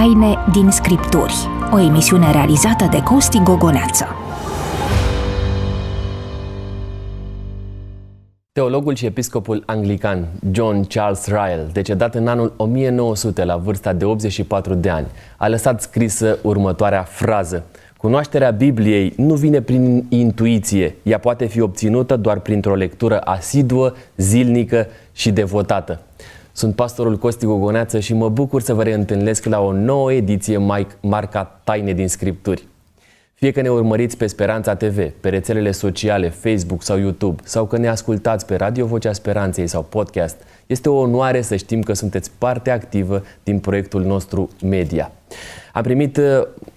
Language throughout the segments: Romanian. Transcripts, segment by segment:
Taine din Scripturi, o emisiune realizată de Costi Gogoneață. Teologul și episcopul anglican John Charles Ryle, decedat în anul 1900 la vârsta de 84 de ani, a lăsat scrisă următoarea frază. Cunoașterea Bibliei nu vine prin intuiție, ea poate fi obținută doar printr-o lectură asiduă, zilnică și devotată. Sunt pastorul Costi Gogoneață și mă bucur să vă reîntâlnesc la o nouă ediție marca Taine din Scripturi. Fie că ne urmăriți pe Speranța TV, pe rețelele sociale, Facebook sau YouTube, sau că ne ascultați pe Radio Vocea Speranței sau podcast, este o onoare să știm că sunteți parte activă din proiectul nostru media. Am primit uh,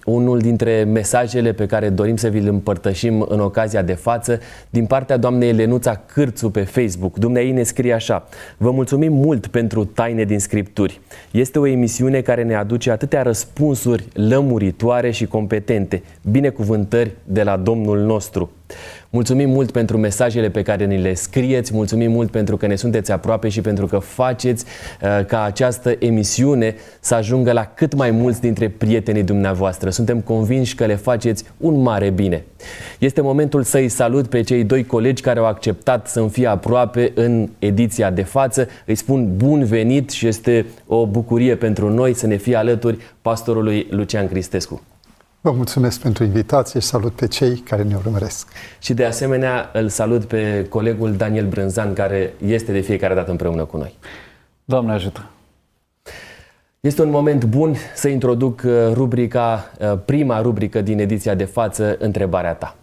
unul dintre mesajele pe care dorim să vi-l împărtășim în ocazia de față din partea doamnei Lenuța Cârțu pe Facebook. Dumnezeu ne scrie așa. Vă mulțumim mult pentru Taine din Scripturi. Este o emisiune care ne aduce atâtea răspunsuri lămuritoare și competente. Binecuvântări de la Domnul nostru. Mulțumim mult pentru mesajele pe care ni le scrieți, mulțumim mult pentru că ne sunteți aproape și pentru că faceți uh, ca această emisiune să ajungă la cât mai mulți dintre prietenii dumneavoastră. Suntem convinși că le faceți un mare bine. Este momentul să-i salut pe cei doi colegi care au acceptat să-mi fie aproape în ediția de față. Îi spun bun venit și este o bucurie pentru noi să ne fie alături pastorului Lucian Cristescu. Vă mulțumesc pentru invitație și salut pe cei care ne urmăresc. Și de asemenea îl salut pe colegul Daniel Brânzan, care este de fiecare dată împreună cu noi. Doamne ajută! Este un moment bun să introduc uh, rubrica, uh, prima rubrică din ediția de față, întrebarea ta.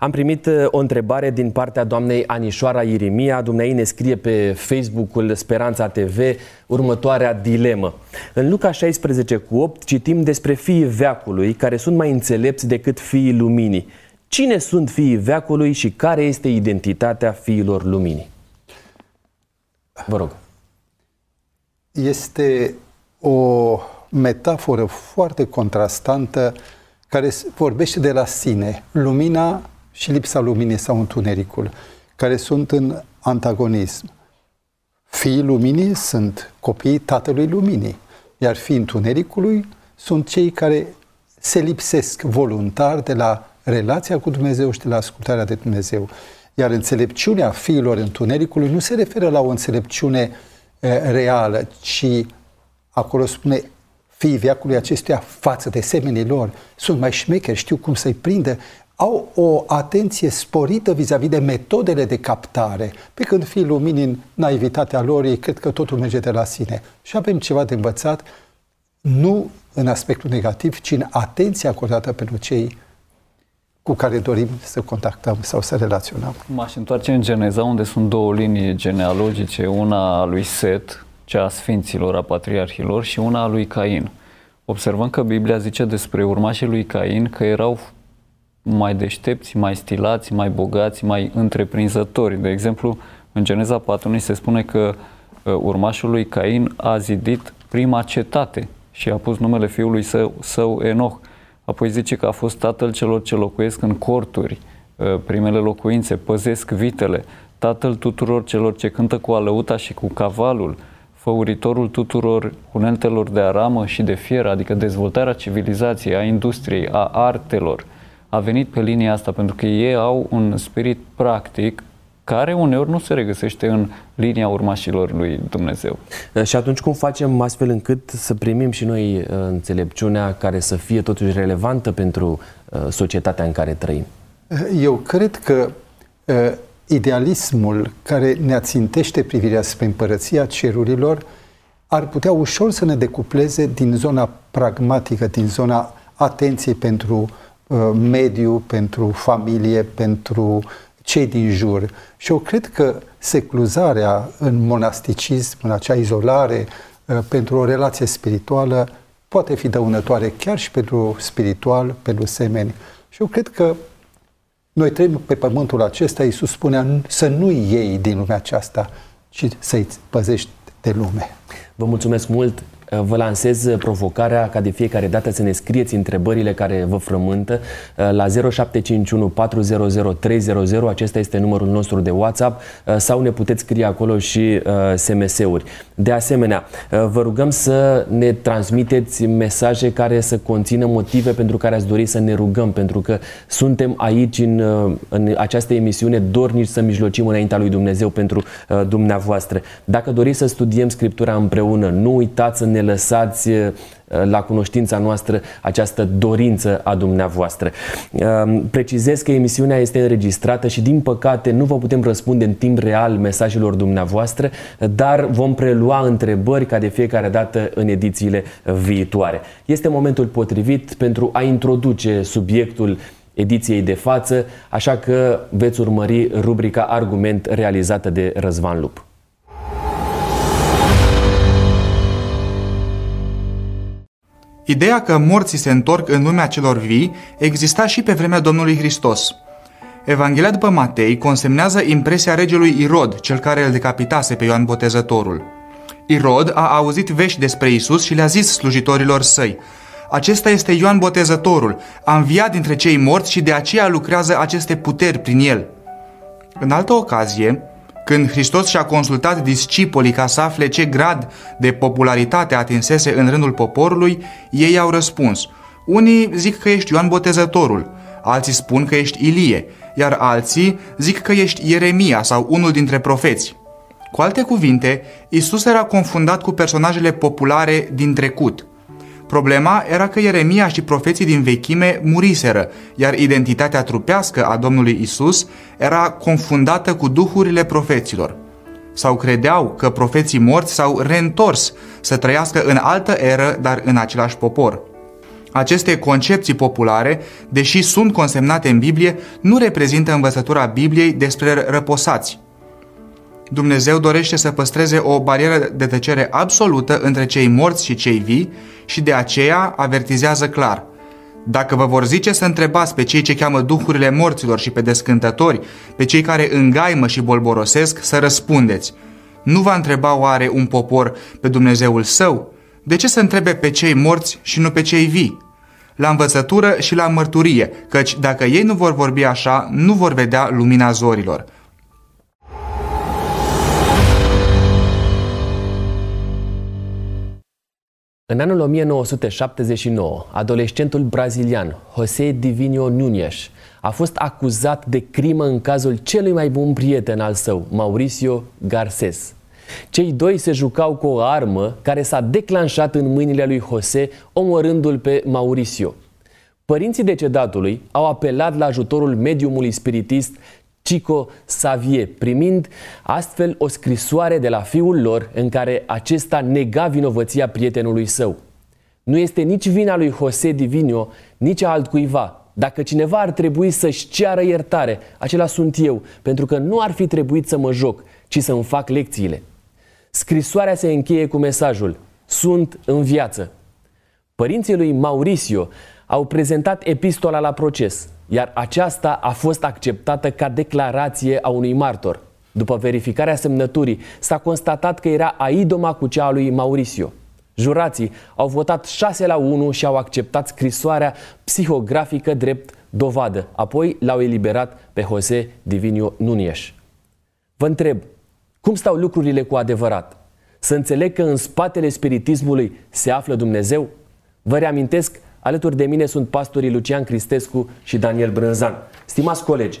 Am primit uh, o întrebare din partea doamnei Anișoara Irimia. Dumnezeu ne scrie pe Facebook-ul Speranța TV următoarea dilemă. În Luca 16 cu 8 citim despre fiii veacului care sunt mai înțelepți decât fiii luminii. Cine sunt fiii veacului și care este identitatea fiilor luminii? Vă rog. Este o metaforă foarte contrastantă care vorbește de la sine. Lumina și lipsa luminii sau întunericul, care sunt în antagonism. Fiii luminii sunt copiii tatălui luminii, iar fiii întunericului sunt cei care se lipsesc voluntar de la relația cu Dumnezeu și de la ascultarea de Dumnezeu. Iar înțelepciunea fiilor întunericului nu se referă la o înțelepciune e, reală, ci acolo spune fiii viacului acestuia față de semenii lor sunt mai șmecheri, știu cum să-i prindă, au o atenție sporită vis-a-vis de metodele de captare, pe când fiii luminii în naivitatea lor, ei cred că totul merge de la sine. Și avem ceva de învățat, nu în aspectul negativ, ci în atenția acordată pentru cei cu care dorim să contactăm sau să relaționăm. M-aș întoarce în Geneza, unde sunt două linii genealogice, una a lui Set, cea a sfinților, a patriarhilor, și una a lui Cain. Observăm că Biblia zice despre urmașii lui Cain că erau mai deștepți, mai stilați, mai bogați, mai întreprinzători. De exemplu, în Geneza 4 se spune că uh, urmașul lui Cain a zidit prima cetate și a pus numele fiului său, său Enoch. Apoi zice că a fost tatăl celor ce locuiesc în corturi, uh, primele locuințe, păzesc vitele, tatăl tuturor celor ce cântă cu alăuta și cu cavalul, făuritorul tuturor uneltelor de aramă și de fier, adică dezvoltarea civilizației, a industriei, a artelor – a venit pe linia asta pentru că ei au un spirit practic care uneori nu se regăsește în linia urmașilor lui Dumnezeu. Și atunci cum facem astfel încât să primim și noi uh, înțelepciunea care să fie totuși relevantă pentru uh, societatea în care trăim? Eu cred că uh, idealismul care ne ațintește privirea spre împărăția cerurilor ar putea ușor să ne decupleze din zona pragmatică, din zona atenției pentru Uh, mediu, pentru familie, pentru cei din jur. Și eu cred că secluzarea în monasticism, în acea izolare, uh, pentru o relație spirituală, poate fi dăunătoare chiar și pentru spiritual, pentru semeni. Și eu cred că noi trăim pe pământul acesta, Iisus spunea să nu iei din lumea aceasta, ci să-i păzești de lume. Vă mulțumesc mult uh, vă lansez provocarea ca de fiecare dată să ne scrieți întrebările care vă frământă uh, la 0751 400 300, acesta este numărul nostru de WhatsApp sau ne puteți scrie acolo și SMS-uri. De asemenea, vă rugăm să ne transmiteți mesaje care să conțină motive pentru care ați dori să ne rugăm, pentru că suntem aici în, în această emisiune dornici să mijlocim înaintea lui Dumnezeu pentru dumneavoastră. Dacă doriți să studiem Scriptura împreună, nu uitați să ne lăsați uh, la cunoștința noastră această dorință a dumneavoastră. Um, precizez că emisiunea este înregistrată și din păcate nu vă putem răspunde în timp real mesajelor dumneavoastră, dar vom prelua întrebări ca de fiecare dată în edițiile viitoare. Este momentul potrivit pentru a introduce subiectul ediției de față, așa că veți urmări rubrica Argument realizată de Răzvan Lup. Ideea că morții se întorc în lumea celor vii exista și pe vremea Domnului Hristos. Evanghelia după Matei consemnează impresia regelui Irod, cel care îl decapitase pe Ioan Botezătorul. Irod a auzit vești despre Isus și le-a zis slujitorilor săi, Acesta este Ioan Botezătorul, a înviat dintre cei morți și de aceea lucrează aceste puteri prin el. În altă ocazie, când Hristos și-a consultat discipolii ca să afle ce grad de popularitate atinsese în rândul poporului, ei au răspuns. Unii zic că ești Ioan Botezătorul, alții spun că ești Ilie, iar alții zic că ești Ieremia sau unul dintre profeți. Cu alte cuvinte, Isus era confundat cu personajele populare din trecut – Problema era că Ieremia și profeții din vechime muriseră, iar identitatea trupească a Domnului Isus era confundată cu duhurile profeților. Sau credeau că profeții morți s-au reîntors să trăiască în altă eră, dar în același popor. Aceste concepții populare, deși sunt consemnate în Biblie, nu reprezintă învățătura Bibliei despre răposați, Dumnezeu dorește să păstreze o barieră de tăcere absolută între cei morți și cei vii și de aceea avertizează clar. Dacă vă vor zice să întrebați pe cei ce cheamă duhurile morților și pe descântători, pe cei care îngaimă și bolborosesc, să răspundeți. Nu va întreba oare un popor pe Dumnezeul său? De ce să întrebe pe cei morți și nu pe cei vii? La învățătură și la mărturie, căci dacă ei nu vor vorbi așa, nu vor vedea lumina zorilor. În anul 1979, adolescentul brazilian José Divinio Núñez a fost acuzat de crimă în cazul celui mai bun prieten al său, Mauricio Garces. Cei doi se jucau cu o armă care s-a declanșat în mâinile lui José, omorându-l pe Mauricio. Părinții decedatului au apelat la ajutorul mediumului spiritist Chico Savie, primind astfel o scrisoare de la fiul lor în care acesta nega vinovăția prietenului său. Nu este nici vina lui José Divinio, nici a altcuiva. Dacă cineva ar trebui să-și ceară iertare, acela sunt eu, pentru că nu ar fi trebuit să mă joc, ci să-mi fac lecțiile. Scrisoarea se încheie cu mesajul Sunt în viață. Părinții lui Mauricio au prezentat epistola la proces, iar aceasta a fost acceptată ca declarație a unui martor. După verificarea semnăturii, s-a constatat că era aidoma cu cea a lui Mauricio. Jurații au votat 6 la 1 și au acceptat scrisoarea psihografică drept dovadă. Apoi l-au eliberat pe José Divinio Núñez. Vă întreb, cum stau lucrurile cu adevărat? Să înțeleg că în spatele spiritismului se află Dumnezeu? Vă reamintesc Alături de mine sunt pastorii Lucian Cristescu și Daniel Brânzan. Stimați colegi,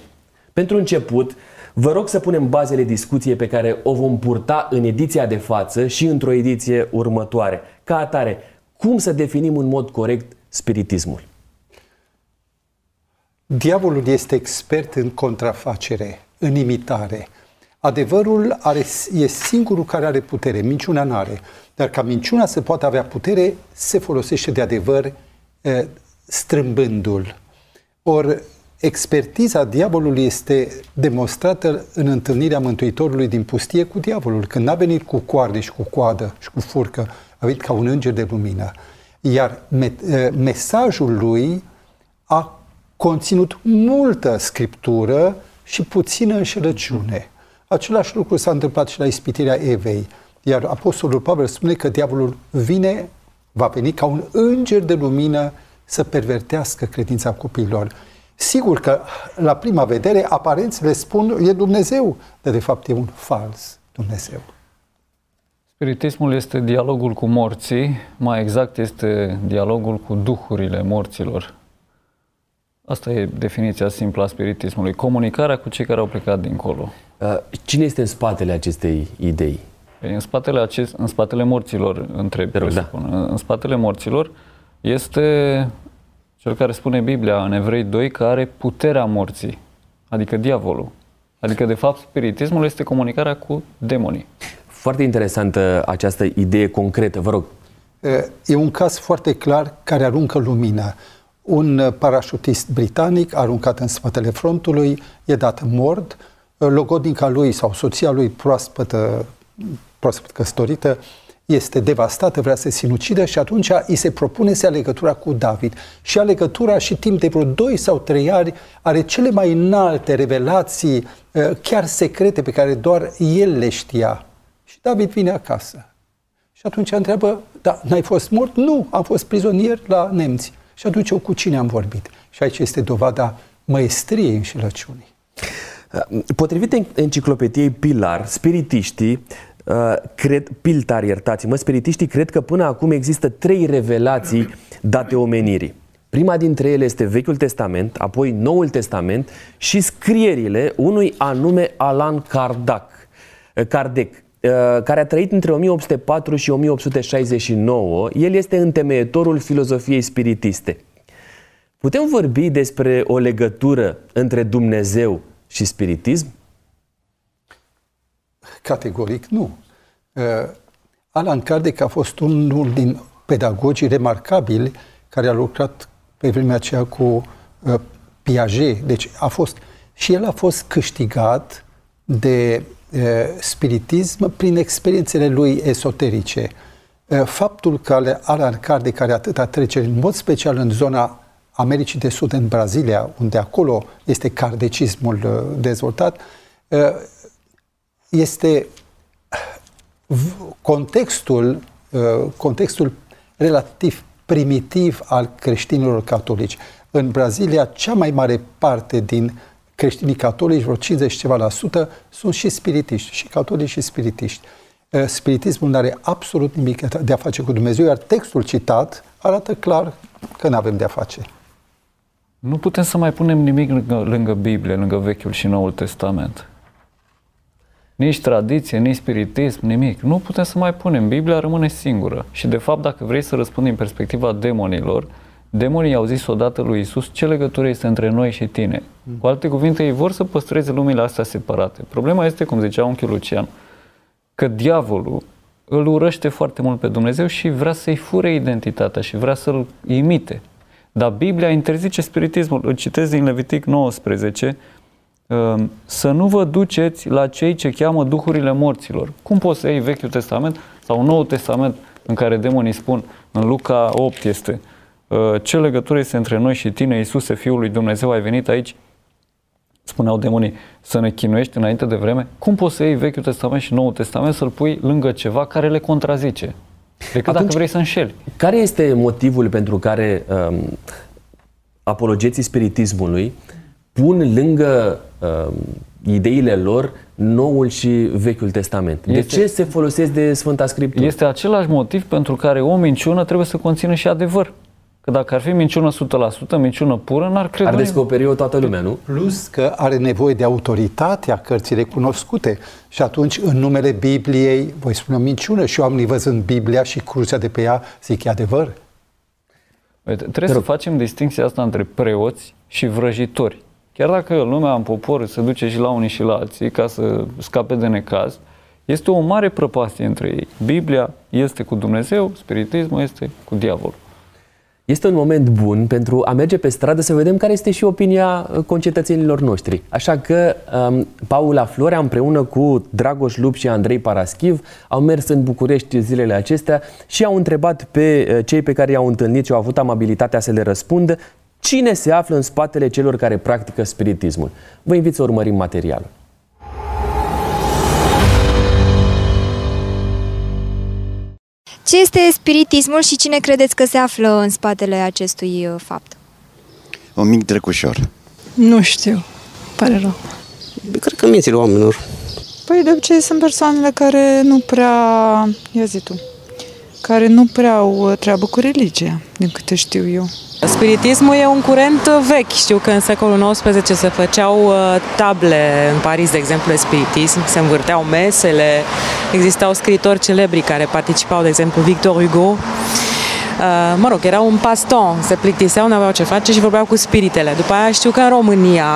pentru început, vă rog să punem bazele discuției pe care o vom purta în ediția de față și într-o ediție următoare. Ca atare, cum să definim în mod corect spiritismul? Diavolul este expert în contrafacere, în imitare. Adevărul are, e singurul care are putere, minciuna nu are. Dar ca minciuna să poată avea putere, se folosește de adevăr strâmbându-l. Ori expertiza diavolului este demonstrată în întâlnirea Mântuitorului din pustie cu diavolul, când n-a venit cu coarde și cu coadă și cu furcă, a venit ca un înger de lumină. Iar me- mesajul lui a conținut multă scriptură și puțină înșelăciune. Același lucru s-a întâmplat și la ispitirea Evei. Iar Apostolul Pavel spune că diavolul vine, va veni ca un înger de lumină să pervertească credința copiilor. Sigur că la prima vedere aparențele spun e Dumnezeu, dar de fapt e un fals Dumnezeu. Spiritismul este dialogul cu morții, mai exact este dialogul cu duhurile morților. Asta e definiția simplă a spiritismului. Comunicarea cu cei care au plecat dincolo. Uh, cine este în spatele acestei idei? În spatele, acest, în spatele morților, întreb, rog, da. în spatele morților este cel care spune Biblia în Evrei 2 că are puterea morții, adică diavolul. Adică, de fapt, spiritismul este comunicarea cu demonii. Foarte interesantă această idee concretă, vă rog. E un caz foarte clar care aruncă lumină. Un parașutist britanic aruncat în spatele frontului, e dat mort, logodnica lui sau soția lui proaspătă, proaspăt căsătorită este devastată, vrea să se sinucidă și atunci îi se propune să ia legătura cu David. Și a legătura și timp de vreo 2 sau 3 ani are cele mai înalte revelații, chiar secrete pe care doar el le știa. Și David vine acasă. Și atunci întreabă, da, n-ai fost mort? Nu, am fost prizonier la nemți. Și atunci eu cu cine am vorbit? Și aici este dovada măestriei înșelăciunii. Potrivit enciclopediei Pilar, spiritiștii uh, cred, Piltar, iertați-mă, spiritiștii cred că până acum există trei revelații date omenirii. Prima dintre ele este Vechiul Testament, apoi Noul Testament și scrierile unui anume Alan Kardec, Kardec uh, care a trăit între 1804 și 1869. El este întemeietorul filozofiei spiritiste. Putem vorbi despre o legătură între Dumnezeu și spiritism? Categoric nu. Uh, Alan Kardec a fost unul din pedagogii remarcabili care a lucrat pe vremea aceea cu uh, Piaget. Deci a fost și el a fost câștigat de uh, spiritism prin experiențele lui esoterice. Faptul că Alan Kardec are atâta trecere, în mod special în zona Americii de Sud, în Brazilia, unde acolo este cardecismul uh, dezvoltat, uh, este contextul, uh, contextul relativ primitiv al creștinilor catolici. În Brazilia, cea mai mare parte din creștinii catolici, vreo 50 ceva la sută, sunt și spiritiști, și catolici și spiritiști. Spiritismul nu are absolut nimic de a face cu Dumnezeu, iar textul citat arată clar că nu avem de a face. Nu putem să mai punem nimic lângă, lângă Biblie, lângă Vechiul și Noul Testament. Nici tradiție, nici spiritism, nimic. Nu putem să mai punem. Biblia rămâne singură. Și de fapt, dacă vrei să răspundi în perspectiva demonilor, demonii au zis odată lui Isus ce legătură este între noi și tine. Cu alte cuvinte, ei vor să păstreze lumile astea separate. Problema este, cum zicea unchiul Lucian, că diavolul îl urăște foarte mult pe Dumnezeu și vrea să-i fure identitatea și vrea să-l imite. Dar Biblia interzice spiritismul. Îl citesc din Levitic 19, um, să nu vă duceți la cei ce cheamă duhurile morților. Cum poți să iei Vechiul Testament sau Noul Testament în care demonii spun, în Luca 8 este, uh, ce legătură este între noi și tine, Iisuse, Fiul lui Dumnezeu, ai venit aici, spuneau demonii, să ne chinuiești înainte de vreme? Cum poți să iei Vechiul Testament și Noul Testament să-l pui lângă ceva care le contrazice? Decât Atunci, dacă vrei să înșeli. Care este motivul pentru care um, apologeții spiritismului pun lângă um, ideile lor Noul și Vechiul Testament? De este, ce se folosesc de Sfânta Scriptură? Este același motiv pentru care o minciună trebuie să conțină și adevăr. Că dacă ar fi minciună 100%, minciună pură, n-ar crede Ar descoperi-o toată lumea, nu? Plus că are nevoie de autoritatea cărții recunoscute. Și atunci, în numele Bibliei, voi spune o minciună și oamenii văzând Biblia și crucea de pe ea, zic, e adevăr. Uite, trebuie să facem distinția asta între preoți și vrăjitori. Chiar dacă lumea în popor se duce și la unii și la alții ca să scape de necaz, este o mare prăpastie între ei. Biblia este cu Dumnezeu, spiritismul este cu diavolul. Este un moment bun pentru a merge pe stradă să vedem care este și opinia uh, concetățenilor noștri. Așa că um, Paula Florea împreună cu Dragoș Lup și Andrei Paraschiv au mers în București zilele acestea și au întrebat pe uh, cei pe care i-au întâlnit și au avut amabilitatea să le răspundă cine se află în spatele celor care practică spiritismul. Vă invit să urmărim materialul. Ce este spiritismul și cine credeți că se află în spatele acestui uh, fapt? Un mic trecușor. Nu știu. Pare rău. Cred că mințile oamenilor. Păi de obicei sunt persoanele care nu prea, ia zi tu, care nu prea au treabă cu religia, din câte știu eu. Spiritismul e un curent vechi. Știu că în secolul XIX se făceau uh, table în Paris, de exemplu, de spiritism, se învârteau mesele, existau scriitori celebri care participau, de exemplu, Victor Hugo. Uh, mă rog, era un paston, se plictiseau, nu aveau ce face și vorbeau cu spiritele. După aia știu că în România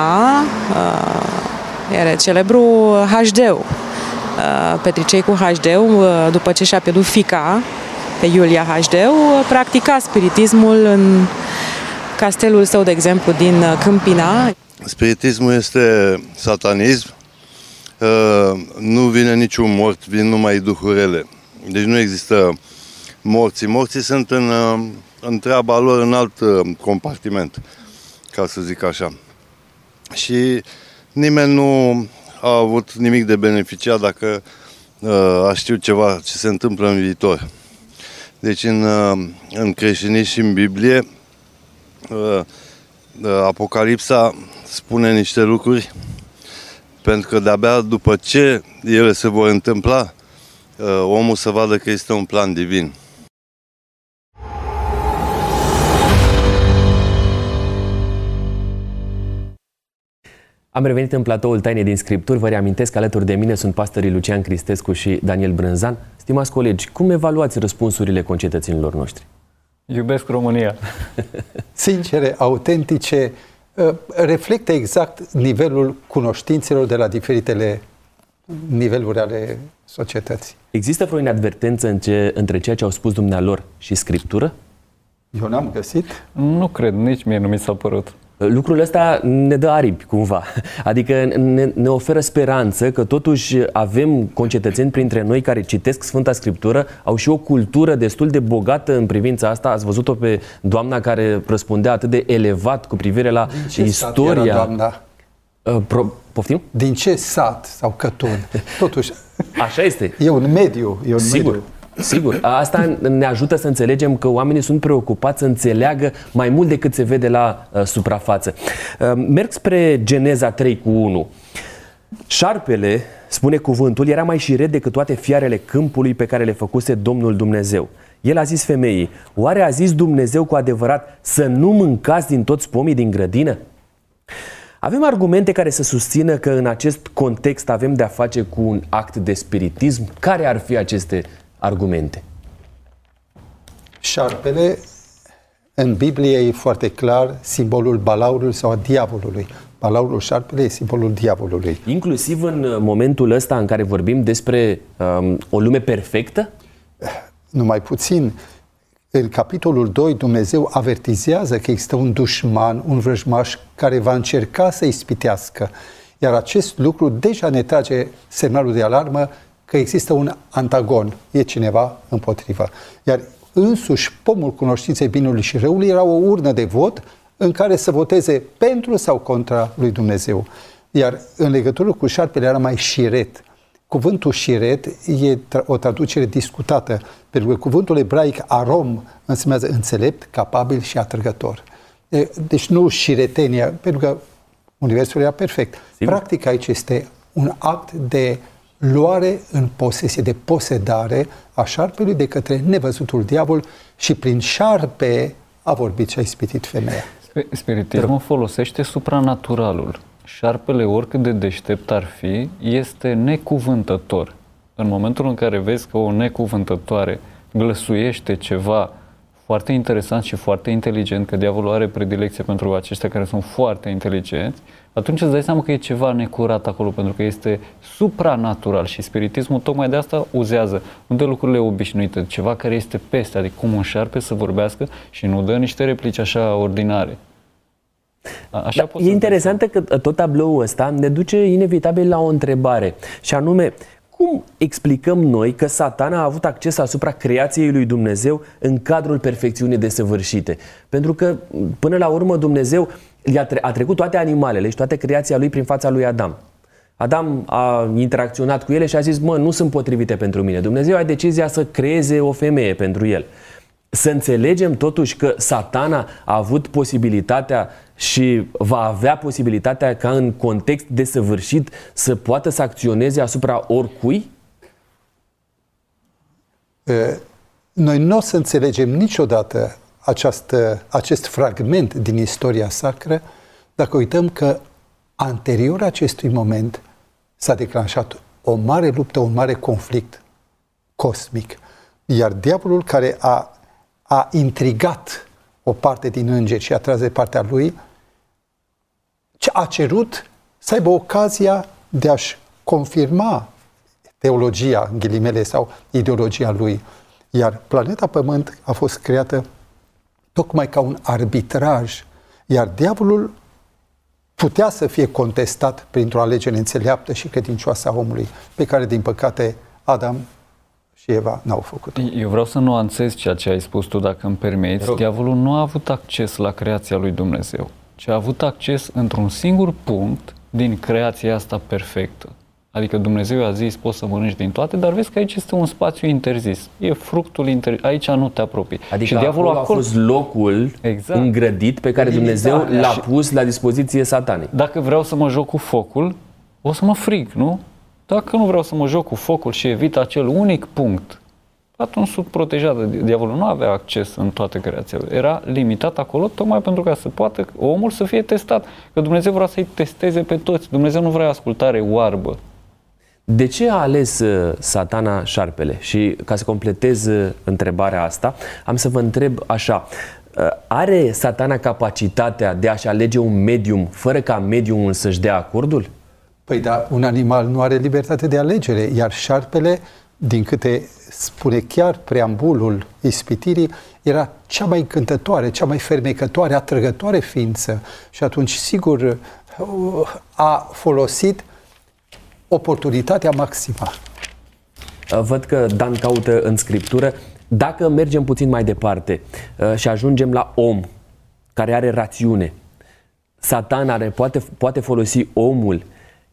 uh, era celebru HD-ul. Petricei cu hd după ce și-a pierdut fica, pe Iulia HD, practica spiritismul în castelul său, de exemplu, din uh, Câmpina. Spiritismul este satanism, uh, nu vine niciun mort, vin numai duhurile. Deci nu există morții. Morții sunt în, uh, în treaba lor în alt compartiment, ca să zic așa. Și nimeni nu a avut nimic de beneficiat dacă a știut ceva ce se întâmplă în viitor. Deci în, în creștinism și în Biblie Uh, uh, Apocalipsa spune niște lucruri pentru că de-abia după ce ele se vor întâmpla, uh, omul să vadă că este un plan divin. Am revenit în platoul Taine din Scripturi. Vă reamintesc că alături de mine sunt pastorii Lucian Cristescu și Daniel Brânzan. Stimați colegi, cum evaluați răspunsurile concetățenilor noștri? Iubesc România. Sincere, autentice, uh, reflectă exact nivelul cunoștințelor de la diferitele niveluri ale societății. Există vreo inadvertență în ce, între ceea ce au spus dumnealor și Scriptură? Eu n-am găsit. Nu cred, nici mie nu mi s-a părut. Lucrul ăsta ne dă aripi, cumva. Adică ne, ne oferă speranță că totuși avem concetățeni printre noi care citesc Sfânta Scriptură, au și o cultură destul de bogată în privința asta. Ați văzut-o pe doamna care răspundea atât de elevat cu privire la Din ce istoria. Sat era doamna? Uh, pro... Poftim? Din ce sat sau cătun? Totuși. Așa este. E un mediu. E un Sigur. mediu. Sigur, asta ne ajută să înțelegem că oamenii sunt preocupați să înțeleagă mai mult decât se vede la uh, suprafață. Uh, merg spre Geneza 3 cu 1. Șarpele, spune cuvântul, era mai șiret decât toate fiarele câmpului pe care le făcuse Domnul Dumnezeu. El a zis femeii, oare a zis Dumnezeu cu adevărat să nu mâncați din toți pomii din grădină? Avem argumente care să susțină că în acest context avem de-a face cu un act de spiritism? Care ar fi aceste argumente? Șarpele, în Biblie e foarte clar simbolul balaurului sau a diavolului. Balaurul șarpele e simbolul diavolului. Inclusiv în momentul ăsta în care vorbim despre um, o lume perfectă? Numai puțin. În capitolul 2, Dumnezeu avertizează că există un dușman, un vrăjmaș care va încerca să ispitească. Iar acest lucru deja ne trage semnalul de alarmă că există un antagon, e cineva împotriva. Iar însuși pomul cunoștinței binului și răului era o urnă de vot în care să voteze pentru sau contra lui Dumnezeu. Iar în legătură cu șarpele era mai șiret. Cuvântul șiret e o traducere discutată, pentru că cuvântul ebraic arom înseamnă înțelept, capabil și atrăgător. Deci nu șiretenia, pentru că universul era perfect. Sigur. Practic aici este un act de luare în posesie, de posedare a șarpelui de către nevăzutul diavol și prin șarpe a vorbit și a ispitit femeia. Spiritismul folosește supranaturalul. Șarpele, oricât de deștept ar fi, este necuvântător. În momentul în care vezi că o necuvântătoare glăsuiește ceva foarte interesant și foarte inteligent, că diavolul are predilecție pentru aceștia care sunt foarte inteligenți, atunci îți dai seama că e ceva necurat acolo, pentru că este supranatural și spiritismul tocmai de asta uzează, nu de lucrurile obișnuite, ceva care este peste, adică cum un șarpe să vorbească și nu dă niște replici așa ordinare. Așa da, e interesant că tot tabloul ăsta ne duce inevitabil la o întrebare și anume, cum explicăm noi că satana a avut acces asupra creației lui Dumnezeu în cadrul perfecțiunii desăvârșite? Pentru că, până la urmă, Dumnezeu a trecut toate animalele și toate creația lui prin fața lui Adam. Adam a interacționat cu ele și a zis, mă, nu sunt potrivite pentru mine. Dumnezeu a decizia să creeze o femeie pentru el. Să înțelegem totuși că satana a avut posibilitatea și va avea posibilitatea ca în context desăvârșit să poată să acționeze asupra oricui? Noi nu o să înțelegem niciodată această, acest fragment din istoria sacră dacă uităm că anterior acestui moment s-a declanșat o mare luptă, un mare conflict cosmic. Iar diavolul care a, a intrigat o parte din îngeri și a tras de partea lui, a cerut să aibă ocazia de a-și confirma teologia, în ghilimele, sau ideologia lui. Iar planeta Pământ a fost creată tocmai ca un arbitraj, iar diavolul putea să fie contestat printr-o alegere înțeleaptă și credincioasă a omului, pe care, din păcate, Adam și Eva n-au făcut. Eu vreau să nuanțez ceea ce ai spus tu, dacă îmi permiți. Rog. Diavolul nu a avut acces la creația lui Dumnezeu, ci a avut acces într-un singur punct din creația asta perfectă. Adică Dumnezeu a zis, poți să mănânci din toate, dar vezi că aici este un spațiu interzis. E fructul interzis. Aici nu te apropii. Adică și diavolul acolo, acolo a fost locul exact. îngrădit pe care Dumnezeu exact. l-a pus la dispoziție satanii. Dacă vreau să mă joc cu focul, o să mă frig, nu? Dacă nu vreau să mă joc cu focul și evit acel unic punct, atunci sunt protejat de diavolul. Nu avea acces în toate creațiile. Era limitat acolo tocmai pentru ca să poată omul să fie testat. Că Dumnezeu vrea să-i testeze pe toți. Dumnezeu nu vrea ascultare oarbă. De ce a ales uh, satana șarpele? Și ca să completez uh, întrebarea asta, am să vă întreb așa. Uh, are satana capacitatea de a-și alege un medium fără ca mediumul să-și dea acordul? Păi da, un animal nu are libertate de alegere, iar șarpele, din câte spune chiar preambulul ispitirii, era cea mai cântătoare, cea mai fermecătoare, atrăgătoare ființă. Și atunci, sigur, a folosit oportunitatea maximă. Uh, văd că Dan caută în scriptură. Dacă mergem puțin mai departe uh, și ajungem la om care are rațiune, Satan are, poate, poate folosi omul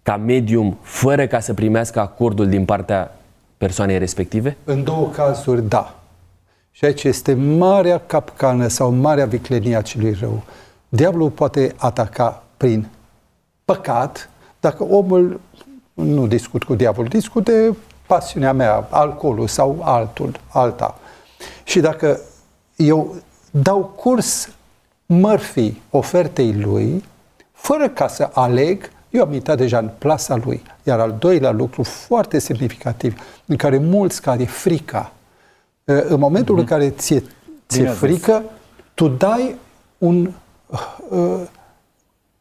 ca medium fără ca să primească acordul din partea persoanei respective? În două cazuri, da. Și aici este marea capcană sau marea viclenie a celui rău. Diavolul poate ataca prin păcat, dacă omul nu discut cu diavolul, discut de pasiunea mea, alcoolul sau altul, alta. Și dacă eu dau curs mărfii ofertei lui, fără ca să aleg, eu am intrat deja în plasa lui. Iar al doilea lucru foarte semnificativ, în care mulți care frica. În momentul mm-hmm. în care ți-e, ți-e frică, tu dai un uh,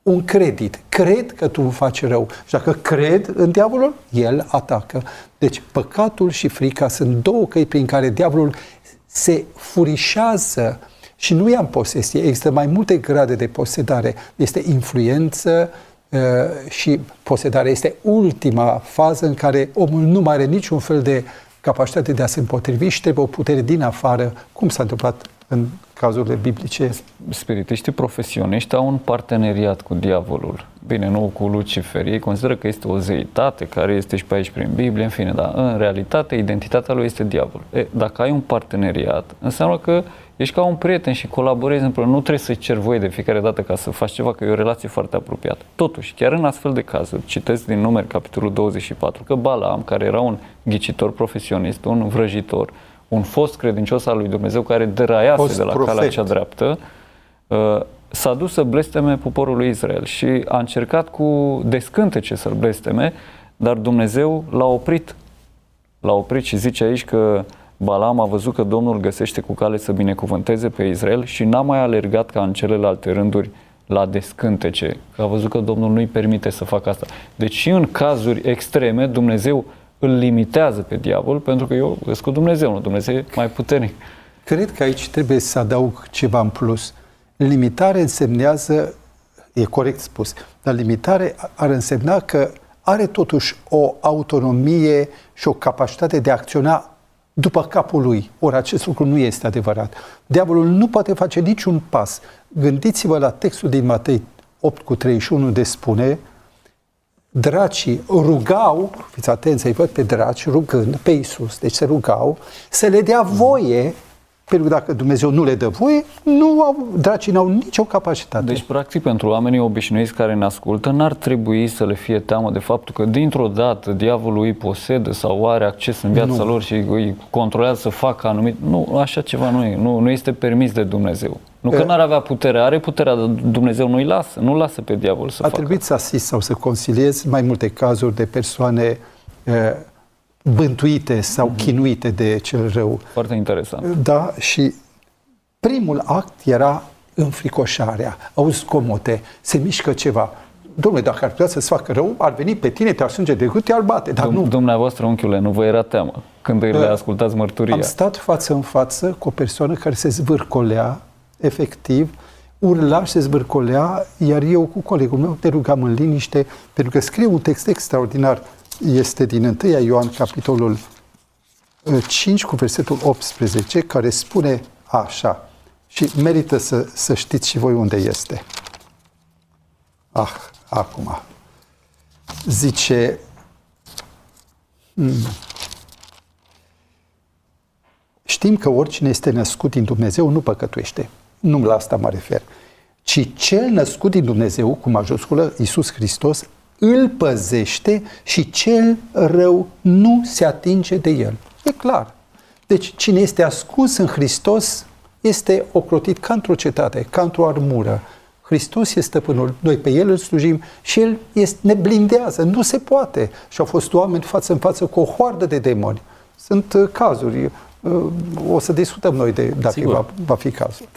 un credit. Cred că tu îmi faci rău. Și dacă cred în diavolul, el atacă. Deci păcatul și frica sunt două căi prin care diavolul se furișează și nu ia în posesie. Există mai multe grade de posedare. Este influență uh, și posedare. Este ultima fază în care omul nu mai are niciun fel de capacitate de a se împotrivi și trebuie o putere din afară, cum s-a întâmplat în cazurile biblice. Spiritiștii profesioniști au un parteneriat cu diavolul. Bine, nu cu Lucifer. Ei consideră că este o zeitate care este și pe aici prin Biblie, în fine, dar în realitate identitatea lui este diavolul. E, dacă ai un parteneriat, înseamnă că ești ca un prieten și colaborezi împreună. Nu trebuie să-i cer voie de fiecare dată ca să faci ceva, că e o relație foarte apropiată. Totuși, chiar în astfel de cazuri, citesc din numeri capitolul 24, că Balaam, care era un ghicitor profesionist, un vrăjitor, un fost credincios al lui Dumnezeu care deraiase fost de la profet. calea cea dreaptă, uh, s-a dus să blesteme poporul lui Israel și a încercat cu descântece să-l blesteme, dar Dumnezeu l-a oprit. L-a oprit și zice aici că Balam a văzut că Domnul găsește cu cale să binecuvânteze pe Israel și n-a mai alergat ca în celelalte rânduri la descântece, că a văzut că Domnul nu-i permite să facă asta. Deci și în cazuri extreme, Dumnezeu îl limitează pe diavol, pentru că eu sunt cu Dumnezeu, nu Dumnezeu e mai puternic. Cred că aici trebuie să adaug ceva în plus. Limitare însemnează, e corect spus, dar limitare ar însemna că are totuși o autonomie și o capacitate de a acționa după capul lui. Ori acest lucru nu este adevărat. Diavolul nu poate face niciun pas. Gândiți-vă la textul din Matei 8 cu 31 de spune dracii rugau, fiți atenți, îi văd pe draci rugând pe Iisus, deci se rugau, să le dea voie pentru că dacă Dumnezeu nu le dă voie, nu au, dracii n-au nicio capacitate. Deci, practic, pentru oamenii obișnuiți care ne ascultă, n-ar trebui să le fie teamă de faptul că dintr-o dată diavolul îi posedă sau are acces în viața nu. lor și îi controlează să facă anumit... Nu, așa ceva nu e. Nu, nu este permis de Dumnezeu. Nu că n-ar avea putere, are puterea, dar Dumnezeu nu-i lasă, nu lasă pe diavol să A facă. A trebuit să asist sau să consiliez mai multe cazuri de persoane uh, bântuite sau mm-hmm. chinuite de cel rău. Foarte interesant. Da, și primul act era înfricoșarea. Auzi scomote, se mișcă ceva. Domnule, dacă ar putea să-ți facă rău, ar veni pe tine, te-ar sânge de gât, te-ar bate, dar Dum- nu. Dumneavoastră, unchiule, nu vă era teamă când le ascultați mărturia? Am stat față în față cu o persoană care se zvârcolea, efectiv, urla și se zvârcolea, iar eu cu colegul meu te rugam în liniște, pentru că scrie un text extraordinar este din 1 Ioan, capitolul 5, uh, cu versetul 18, care spune așa, și merită să, să știți și voi unde este. Ah, acum. Zice, hmm, știm că oricine este născut din Dumnezeu nu păcătuiește. Nu la asta mă refer. Ci cel născut din Dumnezeu, cu majusculă, Iisus Hristos, îl păzește și cel rău nu se atinge de el. E clar. Deci cine este ascuns în Hristos este ocrotit ca într-o cetate, ca într-o armură. Hristos este stăpânul, noi pe El îl slujim și El este, ne blindează, nu se poate. Și au fost oameni față în față cu o hoardă de demoni. Sunt uh, cazuri, uh, o să discutăm noi de dacă va, va fi cazul.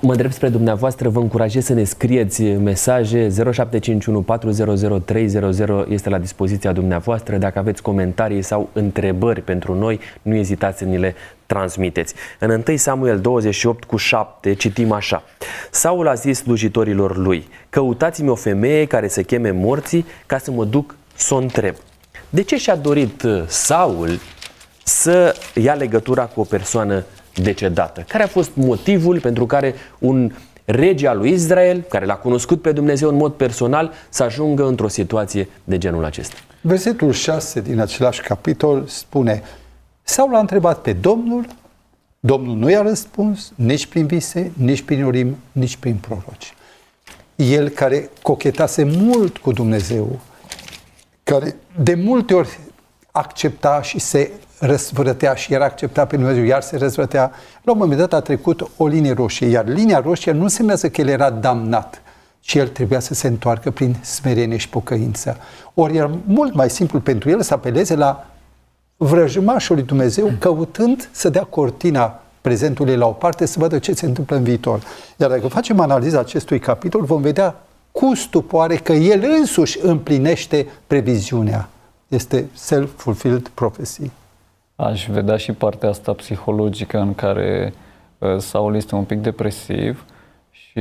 Mă drept spre dumneavoastră, vă încurajez să ne scrieți mesaje 0751 400 300 este la dispoziția dumneavoastră. Dacă aveți comentarii sau întrebări pentru noi, nu ezitați să ni le transmiteți. În 1 Samuel 28 cu 7 citim așa. Saul a zis slujitorilor lui, căutați-mi o femeie care să cheme morții ca să mă duc să o întreb. De ce și-a dorit Saul să ia legătura cu o persoană decedată. Care a fost motivul pentru care un rege al lui Israel, care l-a cunoscut pe Dumnezeu în mod personal, să ajungă într-o situație de genul acesta? Versetul 6 din același capitol spune Saul a întrebat pe Domnul, Domnul nu i-a răspuns nici prin vise, nici prin urim, nici prin proroci. El care cochetase mult cu Dumnezeu, care de multe ori accepta și se răzvrătea și era acceptat pe Dumnezeu, iar se răzvrătea, la un moment dat a trecut o linie roșie, iar linia roșie nu însemnează că el era damnat, ci el trebuia să se întoarcă prin smerenie și pocăință. Ori era mult mai simplu pentru el să apeleze la vrăjmașul lui Dumnezeu, căutând să dea cortina prezentului la o parte, să vadă ce se întâmplă în viitor. Iar dacă facem analiza acestui capitol, vom vedea cu stupoare că el însuși împlinește previziunea. Este self-fulfilled prophecy. Aș vedea și partea asta psihologică în care uh, Saul este un pic depresiv și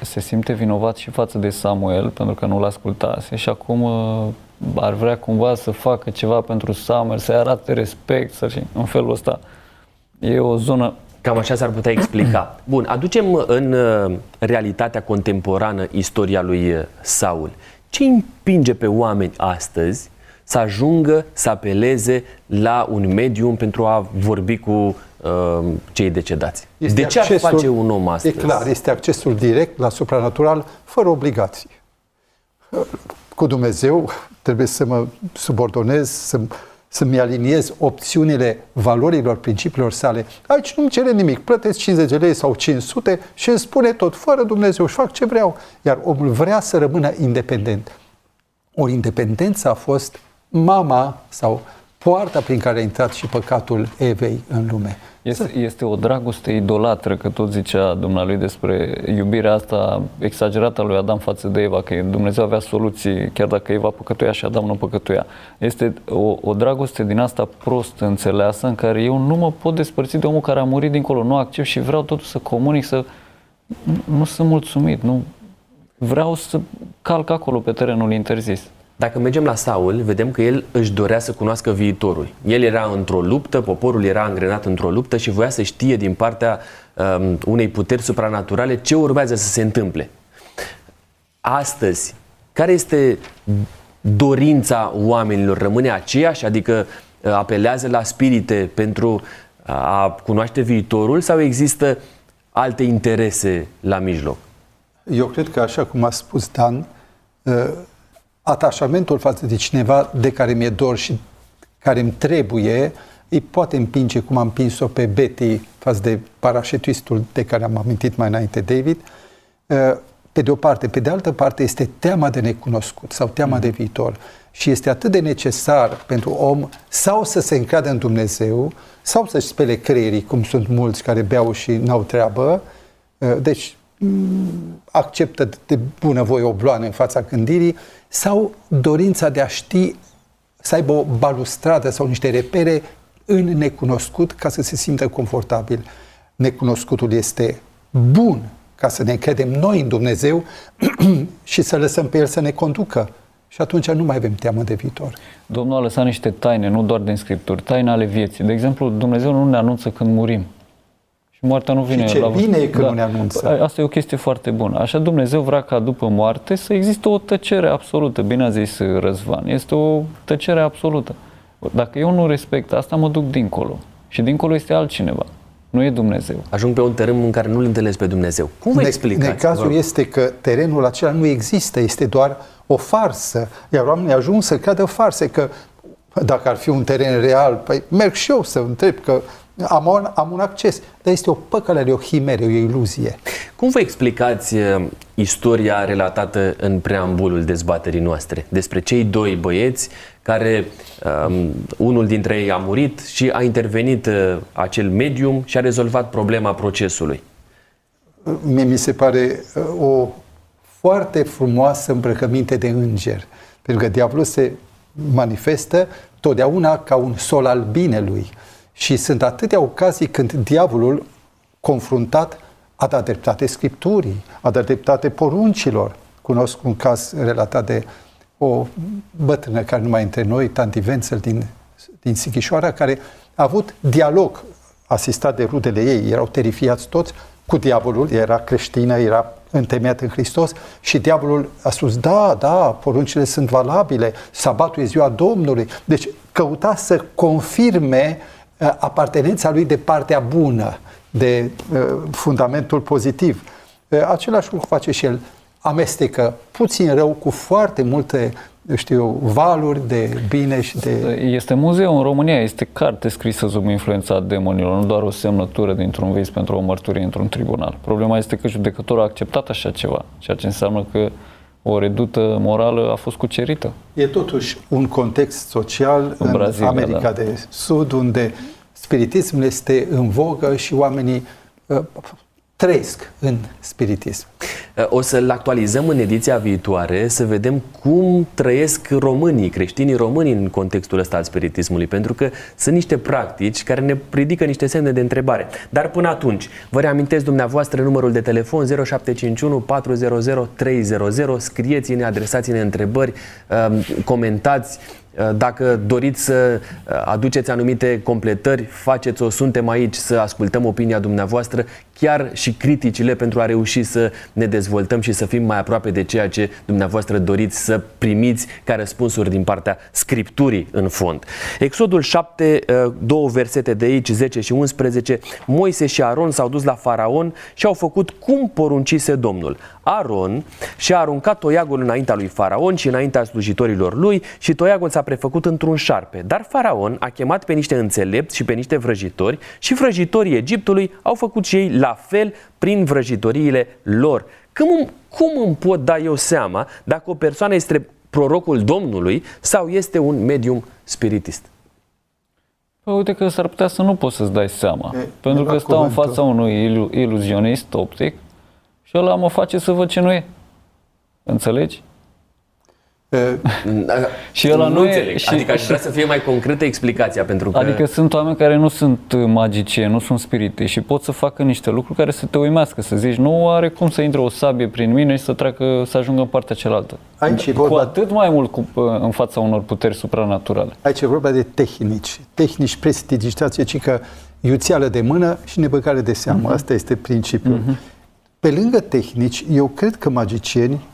se simte vinovat și față de Samuel pentru că nu-l ascultase și acum uh, ar vrea cumva să facă ceva pentru Samuel, să-i arate respect, să și în felul ăsta. E o zonă Cam așa s-ar putea explica. Bun, aducem în uh, realitatea contemporană istoria lui Saul. Ce împinge pe oameni astăzi să ajungă să apeleze la un medium pentru a vorbi cu uh, cei decedați. Este de ce accesul, ar face un om astăzi? E clar, este accesul direct la supranatural, fără obligații. Cu Dumnezeu trebuie să mă subordonez, să, să-mi aliniez opțiunile valorilor, principiilor sale. Aici nu-mi cere nimic. Plătesc 50 de lei sau 500 și îmi spune tot, fără Dumnezeu, și fac ce vreau. Iar omul vrea să rămână independent. Ori independența a fost mama sau poarta prin care a intrat și păcatul Evei în lume. Este, este o dragoste idolatră, că tot zicea dumnealui despre iubirea asta exagerată a lui Adam față de Eva, că Dumnezeu avea soluții, chiar dacă Eva păcătuia și Adam nu păcătuia. Este o, o dragoste din asta prost înțeleasă, în care eu nu mă pot despărți de omul care a murit dincolo, nu accept și vreau totuși să comunic, să nu, nu sunt mulțumit, nu vreau să calc acolo pe terenul interzis. Dacă mergem la Saul, vedem că el își dorea să cunoască viitorul. El era într-o luptă, poporul era angrenat într-o luptă și voia să știe din partea um, unei puteri supranaturale ce urmează să se întâmple. Astăzi, care este dorința oamenilor? Rămâne aceeași? Adică uh, apelează la spirite pentru a cunoaște viitorul sau există alte interese la mijloc? Eu cred că, așa cum a spus Dan, uh, atașamentul față de cineva de care mi-e dor și care îmi trebuie, îi poate împinge, cum am împins-o pe Betty față de parașetistul de care am amintit mai înainte, David, uh, pe de o parte. Pe de altă parte este teama de necunoscut sau teama mm. de viitor. Și este atât de necesar pentru om sau să se încadă în Dumnezeu sau să-și spele creierii, cum sunt mulți care beau și n-au treabă. Uh, deci mm, acceptă de bunăvoie o bloană în fața gândirii sau dorința de a ști să aibă o balustradă sau niște repere în necunoscut ca să se simtă confortabil. Necunoscutul este bun ca să ne încredem noi în Dumnezeu și să lăsăm pe El să ne conducă. Și atunci nu mai avem teamă de viitor. Domnul a lăsat niște taine, nu doar din Scripturi, taine ale vieții. De exemplu, Dumnezeu nu ne anunță când murim. Și moartea nu vine și ce la bine e că da. nu ne anunță. Asta e o chestie foarte bună. Așa Dumnezeu vrea ca după moarte să existe o tăcere absolută. Bine a zis Răzvan. Este o tăcere absolută. Dacă eu nu respect asta, mă duc dincolo. Și dincolo este altcineva. Nu e Dumnezeu. Ajung pe un teren în care nu-L întâlnesc pe Dumnezeu. Cum vă explicați? Necazul este că terenul acela nu există, este doar o farsă. Iar oamenii ajung să creadă farse, că dacă ar fi un teren real, păi merg și eu să întreb că am un, am un acces. Dar este o păcălare, o chimere, o iluzie. Cum vă explicați uh, istoria relatată în preambulul dezbaterii noastre despre cei doi băieți care um, unul dintre ei a murit și a intervenit uh, acel medium și a rezolvat problema procesului? Mie mi se pare uh, o foarte frumoasă îmbrăcăminte de înger. Pentru că diavolul se manifestă totdeauna ca un sol al binelui. Și sunt atâtea ocazii când diavolul, confruntat, a dat dreptate Scripturii, a dat dreptate poruncilor. Cunosc un caz relatat de o bătrână care nu mai între noi, Tanti Vențel din, din Sighișoara, care a avut dialog asistat de rudele ei, erau terifiați toți, cu diavolul, era creștină, era întemeiat în Hristos și diavolul a spus, da, da, poruncile sunt valabile, sabatul e ziua Domnului. Deci căuta să confirme uh, apartenența lui de partea bună, de uh, fundamentul pozitiv. Uh, același lucru face și el amestecă puțin rău cu foarte multe știu, valuri de bine și de... Este muzeu în România, este carte scrisă sub influența demonilor, nu doar o semnătură dintr-un vis pentru o mărturie într-un tribunal. Problema este că judecătorul a acceptat așa ceva, ceea ce înseamnă că o redută morală a fost cucerită. E totuși un context social în, în Brazilia, America da. de Sud, unde spiritismul este în vogă și oamenii uh, trăiesc în spiritism. O să-l actualizăm în ediția viitoare, să vedem cum trăiesc românii, creștinii români în contextul ăsta al spiritismului, pentru că sunt niște practici care ne ridică niște semne de întrebare. Dar până atunci, vă reamintesc dumneavoastră numărul de telefon 0751 400 300, scrieți-ne, adresați-ne întrebări, um, comentați, Uh, dacă doriți să uh, aduceți anumite completări, faceți-o, suntem aici să ascultăm opinia dumneavoastră, chiar și criticile pentru a reuși să ne dezvoltăm și să fim mai aproape de ceea ce dumneavoastră doriți să primiți ca răspunsuri din partea Scripturii în fond. Exodul 7, uh, două versete de aici, 10 și 11, Moise și Aron s-au dus la Faraon și au făcut cum poruncise Domnul. Aron și-a aruncat toiagul înaintea lui Faraon și înaintea slujitorilor lui și toiagul s-a prefăcut într-un șarpe. Dar Faraon a chemat pe niște înțelepți și pe niște vrăjitori și vrăjitorii Egiptului au făcut și ei la fel prin vrăjitoriile lor. Cum, cum îmi pot da eu seama dacă o persoană este prorocul Domnului sau este un medium spiritist? Păi uite că s-ar putea să nu poți să-ți dai seama. E, pentru că stau în fața unui ilu- iluzionist optic și ăla mă face să văd ce nu e. Înțelegi? și ăla nu, e, și, adică aș vrea să fie mai concretă explicația pentru că... Adică sunt oameni care nu sunt magice, nu sunt spirite și pot să facă niște lucruri care să te uimească, să zici nu are cum să intre o sabie prin mine și să treacă, să ajungă în partea cealaltă. Aici cu vorba... atât mai mult cu, în fața unor puteri supranaturale. Aici e vorba de tehnici, tehnici prestidigitație, ci că iuțială de mână și nebăgare de seamă. Uh-huh. Asta este principiul. Uh-huh. Pe lângă tehnici, eu cred că magicieni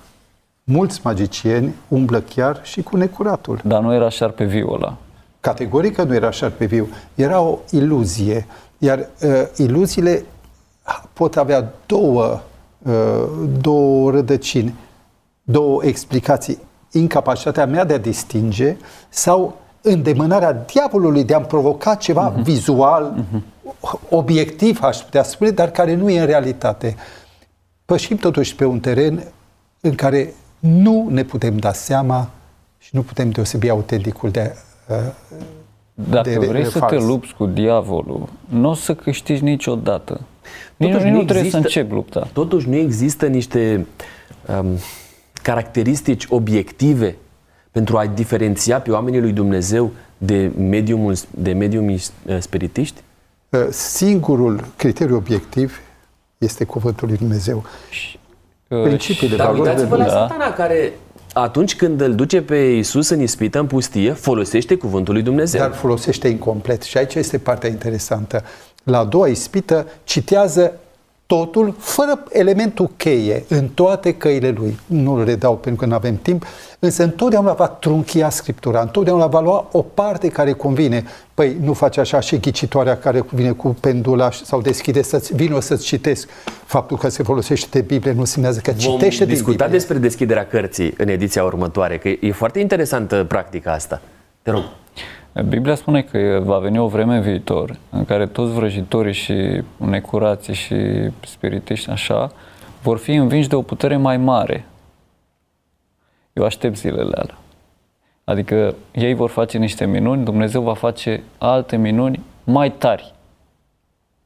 mulți magicieni umblă chiar și cu necuratul. Dar nu era șarpe viu ăla. Categoric că nu era șarpe viu. Era o iluzie. Iar uh, iluziile pot avea două, uh, două rădăcini, două explicații. Incapacitatea mea de a distinge sau îndemânarea diavolului de a-mi provoca ceva uh-huh. vizual, uh-huh. obiectiv, aș putea spune, dar care nu e în realitate. Pășim totuși pe un teren în care nu ne putem da seama și nu putem deosebi autenticul de uh, Dacă de vrei de să fals. te lupți cu diavolul, nu o să câștigi niciodată. Nici Totuși nu, nu nu trebuie să există- începi lupta. Totuși nu există niște um, caracteristici obiective pentru a diferenția pe oamenii lui Dumnezeu de mediumul, de mediumii uh, spiritiști? Uh, Singurul criteriu obiectiv este cuvântul lui Dumnezeu. Uh, Principiile, Dar valorile uitați-vă la da. satana care atunci când îl duce pe Isus în ispită, în pustie, folosește cuvântul lui Dumnezeu. dar folosește incomplet. Și aici este partea interesantă. La a doua ispită citează totul fără elementul cheie în toate căile lui. Nu le redau pentru că nu avem timp, însă întotdeauna va trunchia Scriptura, întotdeauna va lua o parte care convine. Păi nu face așa și ghicitoarea care vine cu pendula sau deschide să-ți vină să-ți citesc. Faptul că se folosește de Biblie nu semnează că Vom citește din discuta Biblie. despre deschiderea cărții în ediția următoare, că e foarte interesantă practica asta. Te rog. Biblia spune că va veni o vreme în viitor în care toți vrăjitorii și necurații și spiritiști așa vor fi învinși de o putere mai mare. Eu aștept zilele alea. Adică ei vor face niște minuni, Dumnezeu va face alte minuni mai tari.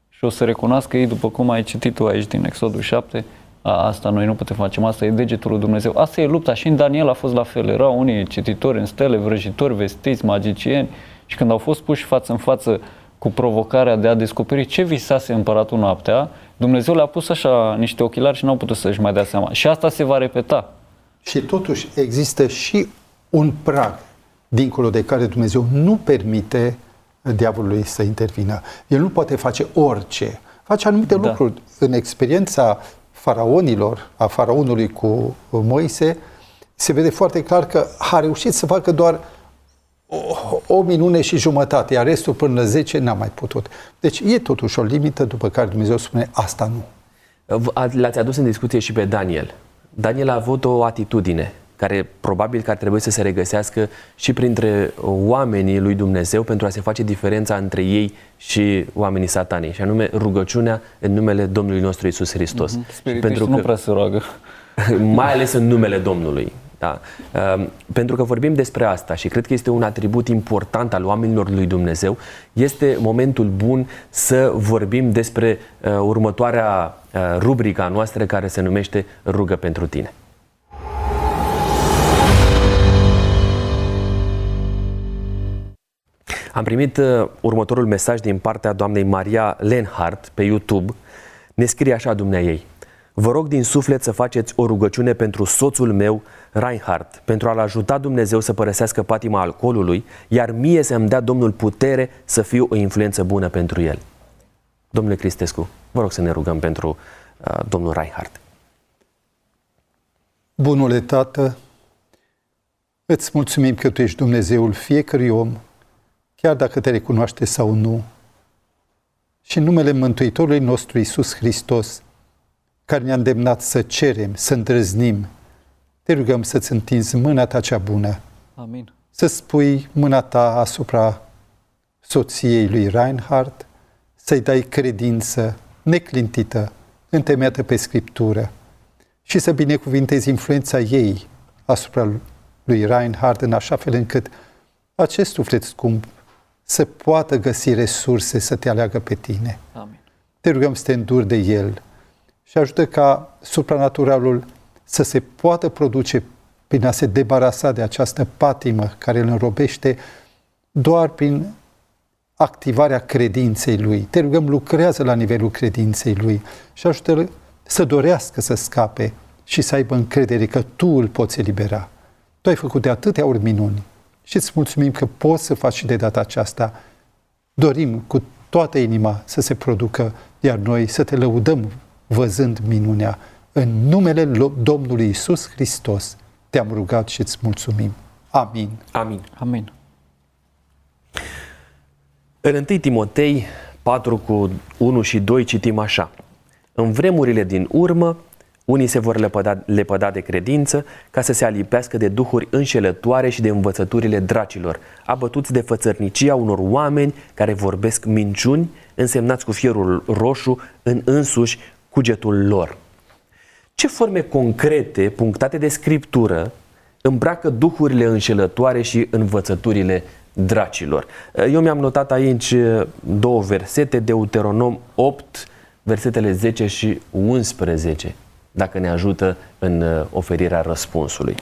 Și o să recunoască ei, după cum ai citit tu aici din Exodul 7, a, asta noi nu putem face, asta e degetul lui Dumnezeu. Asta e lupta. Și în Daniel a fost la fel. Erau unii cititori în stele, vrăjitori, vestiți, magicieni și când au fost puși față în față cu provocarea de a descoperi ce visase împăratul noaptea, Dumnezeu le-a pus așa niște ochelari și n-au putut să-și mai dea seama. Și asta se va repeta. Și totuși există și un prag dincolo de care Dumnezeu nu permite diavolului să intervină. El nu poate face orice. Face anumite Da. lucruri. În experiența faraonilor, a faraonului cu Moise, se vede foarte clar că a reușit să facă doar o, o minune și jumătate, iar restul până la 10 n-a mai putut. Deci e totuși o limită după care Dumnezeu spune asta nu. V- a- L-ați adus în discuție și pe Daniel. Daniel a avut o atitudine care probabil că ar trebui să se regăsească și printre oamenii lui Dumnezeu pentru a se face diferența între ei și oamenii satanei, și anume rugăciunea în numele Domnului nostru Isus Hristos. Mhm. Spiritiștii nu prea se roagă. mai ales în numele Domnului. Da. Um, Pentru că vorbim despre asta și cred că este un atribut important al oamenilor lui Dumnezeu, este momentul bun să vorbim despre uh, următoarea uh, rubrica noastră care se numește Rugă pentru tine. Am primit uh, următorul mesaj din partea doamnei Maria Lenhart pe YouTube. Ne scrie așa dumnea ei. Vă rog din suflet să faceți o rugăciune pentru soțul meu, Reinhard, pentru a-l ajuta Dumnezeu să părăsească patima alcoolului, iar mie să-mi dea Domnul putere să fiu o influență bună pentru el. Domnule Cristescu, vă rog să ne rugăm pentru uh, domnul Reinhard. Bunule Tată, îți mulțumim că Tu ești Dumnezeul fiecărui om, chiar dacă te recunoaște sau nu. Și în numele Mântuitorului nostru Isus Hristos, care ne-a îndemnat să cerem, să îndrăznim, te rugăm să-ți întinzi mâna ta cea bună, Amin. să spui mâna ta asupra soției lui Reinhard, să-i dai credință neclintită, întemeiată pe Scriptură și să binecuvintezi influența ei asupra lui Reinhard în așa fel încât acest suflet scump să poată găsi resurse să te aleagă pe tine. Amin. Te rugăm să te înduri de el și ajută ca supranaturalul să se poată produce prin a se debarasa de această patimă care îl înrobește doar prin activarea credinței lui. Te rugăm, lucrează la nivelul credinței lui și ajută-l să dorească să scape și să aibă încredere că tu îl poți elibera. Tu ai făcut de atâtea ori minuni și îți mulțumim că poți să faci și de data aceasta. Dorim cu toată inima să se producă, iar noi să te lăudăm văzând minunea în numele Lo- Domnului Isus Hristos. te-am rugat și îți mulțumim. Amin. Amin. Amin. În 1 Timotei 4 cu 1 și 2 citim așa. În vremurile din urmă, unii se vor lepăda, lepăda de credință ca să se alipească de duhuri înșelătoare și de învățăturile dracilor, abătuți de fățărnicia unor oameni care vorbesc minciuni, însemnați cu fierul roșu în însuși cugetul lor. Ce forme concrete, punctate de scriptură, îmbracă duhurile înșelătoare și învățăturile dracilor? Eu mi-am notat aici două versete, Deuteronom 8, versetele 10 și 11 dacă ne ajută în uh, oferirea răspunsului.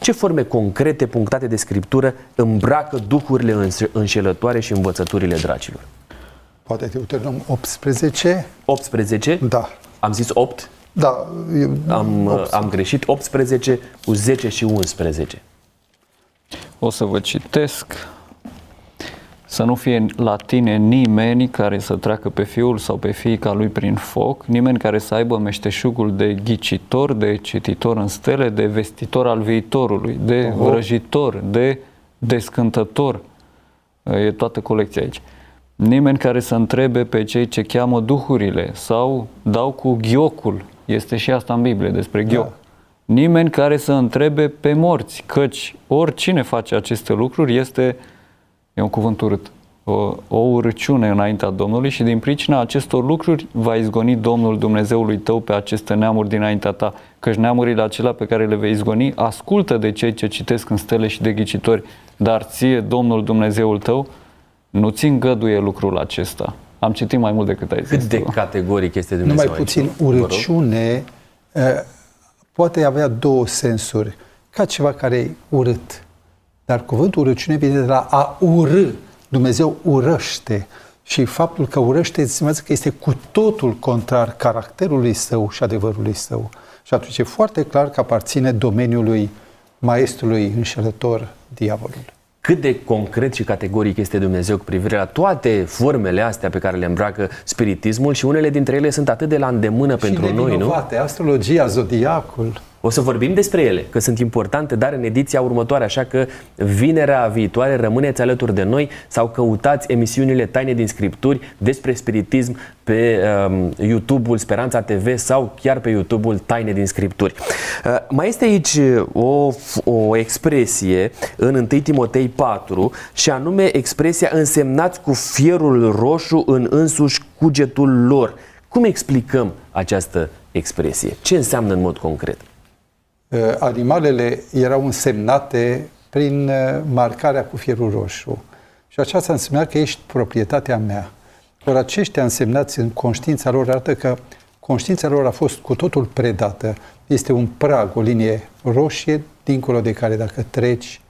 Ce forme concrete, punctate de scriptură, îmbracă duhurile înșelătoare și învățăturile dracilor? Poate Deuteronom 18. 18? Da. Am zis 8? Da. Am, 8. am greșit 18 cu 10 și 11. O să vă citesc să nu fie la tine nimeni care să treacă pe fiul sau pe fiica lui prin foc, nimeni care să aibă meșteșugul de ghicitor, de cititor în stele, de vestitor al viitorului, de oh. vrăjitor, de descântător. E toată colecția aici. Nimeni care să întrebe pe cei ce cheamă duhurile sau dau cu ghiocul. Este și asta în Biblie despre ghioc. Da. Nimeni care să întrebe pe morți, căci oricine face aceste lucruri este E un cuvânt urât. O, o urăciune înaintea Domnului și din pricina acestor lucruri va izgoni Domnul Dumnezeului tău pe aceste neamuri dinaintea ta, căci neamurile acelea pe care le vei izgoni ascultă de cei ce citesc în stele și de ghicitori, dar ție, Domnul Dumnezeul tău, nu ți îngăduie lucrul acesta. Am citit mai mult decât ai zis. Cât de categoric este Dumnezeu Numai puțin urăciune eh, poate avea două sensuri. Ca ceva care e urât dar cuvântul urăciune vine de la a urâ. Dumnezeu urăște. Și faptul că urăște înseamnă că este cu totul contrar caracterului său și adevărului său. Și atunci e foarte clar că aparține domeniului maestrului înșelător, diavolul. Cât de concret și categoric este Dumnezeu cu privire la toate formele astea pe care le îmbracă spiritismul și unele dintre ele sunt atât de la îndemână și pentru noi, nu? astrologia, zodiacul. O să vorbim despre ele, că sunt importante, dar în ediția următoare, așa că vinerea viitoare rămâneți alături de noi sau căutați emisiunile Taine din Scripturi despre spiritism pe um, YouTube-ul Speranța TV sau chiar pe YouTube-ul Taine din Scripturi. Uh, mai este aici o, o expresie în 1 Timotei 4 și anume expresia însemnați cu fierul roșu în însuși cugetul lor. Cum explicăm această expresie? Ce înseamnă în mod concret? Uh, animalele erau însemnate prin uh, marcarea cu fierul roșu. Și aceasta însemna că ești proprietatea mea. Ori aceștia însemnați în conștiința lor arată că conștiința lor a fost cu totul predată. Este un prag, o linie roșie, dincolo de care dacă treci,